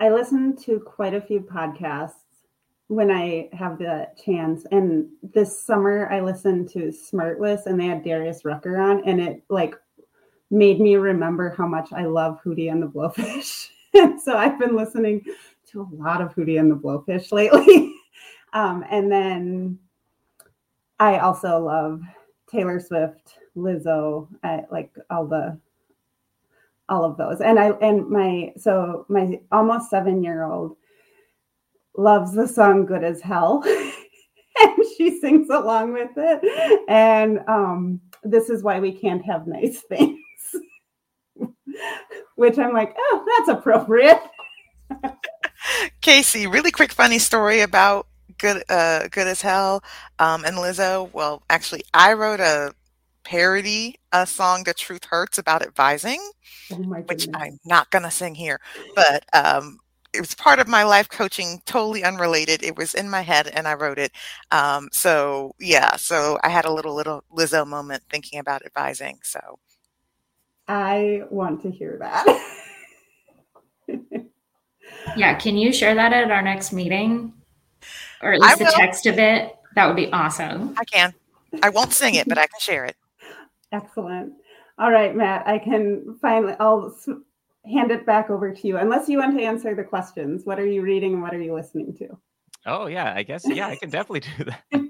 I listen to quite a few podcasts when I have the chance. And this summer I listened to Smartless and they had Darius Rucker on and it like made me remember how much I love Hootie and the Blowfish. so I've been listening to a lot of Hootie and the Blowfish lately. um, and then I also love Taylor Swift, Lizzo, I, like all the all of those. And I and my so my almost seven year old loves the song Good as Hell. and she sings along with it. And um, this is why we can't have nice things. Which I'm like, oh, that's appropriate. Kacey, really quick funny story about good uh good as hell um and Lizzo. Well, actually I wrote a parody a song The Truth Hurts about advising, oh which I'm not gonna sing here. But um it was part of my life coaching, totally unrelated. It was in my head and I wrote it. Um, so yeah, so I had a little little Lizzo moment thinking about advising. So I want to hear that. yeah, can you share that at our next meeting? Or at least the text of it? That would be awesome. I can. I won't sing it, but I can share it. Excellent. All right, Matt, I can finally, I'll hand it back over to you. Unless you want to answer the questions, what are you reading and what are you listening to? Oh yeah, I guess yeah, I can definitely do that.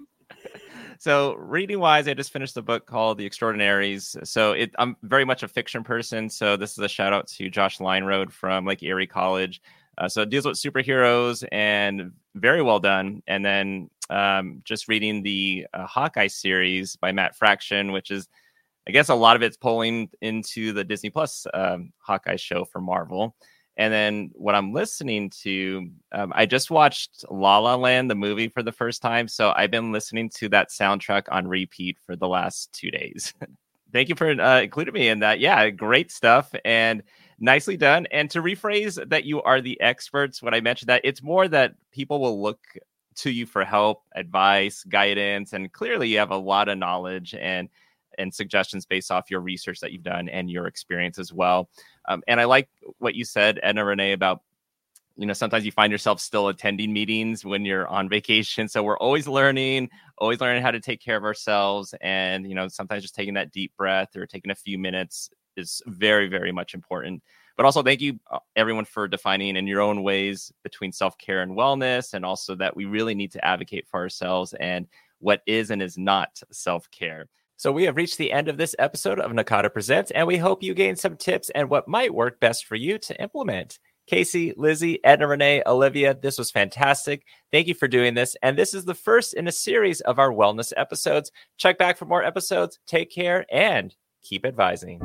so reading wise, I just finished the book called The Extraordinaries. So it, I'm very much a fiction person. So this is a shout out to Josh Linerode from Lake Erie College. Uh, so it deals with superheroes and very well done. And then um, just reading the uh, Hawkeye series by Matt Fraction, which is I guess a lot of it's pulling into the Disney Plus um, Hawkeye show for Marvel. And then what I'm listening to, um, I just watched La La Land, the movie, for the first time. So I've been listening to that soundtrack on repeat for the last two days. Thank you for uh, including me in that. Yeah, great stuff and nicely done. And to rephrase that you are the experts, when I mentioned that, it's more that people will look to you for help, advice, guidance, and clearly you have a lot of knowledge and and suggestions based off your research that you've done and your experience as well. Um, and I like what you said, Edna Renee, about you know sometimes you find yourself still attending meetings when you're on vacation. So we're always learning always learning how to take care of ourselves. And you know sometimes just taking that deep breath or taking a few minutes is very very much important. But also thank you uh, everyone for defining in your own ways between self-care and wellness and also that we really need to advocate for ourselves and what is and is not self-care so we have reached the end of this episode of NACADA Presents, and we hope you gained some tips and what might work best for you to implement. Kacey, Lizzy, Edna Renee, Olivia, this was fantastic. Thank you for doing this. And this is the first in a series of our wellness episodes. Check back for more episodes. Take care and keep advising.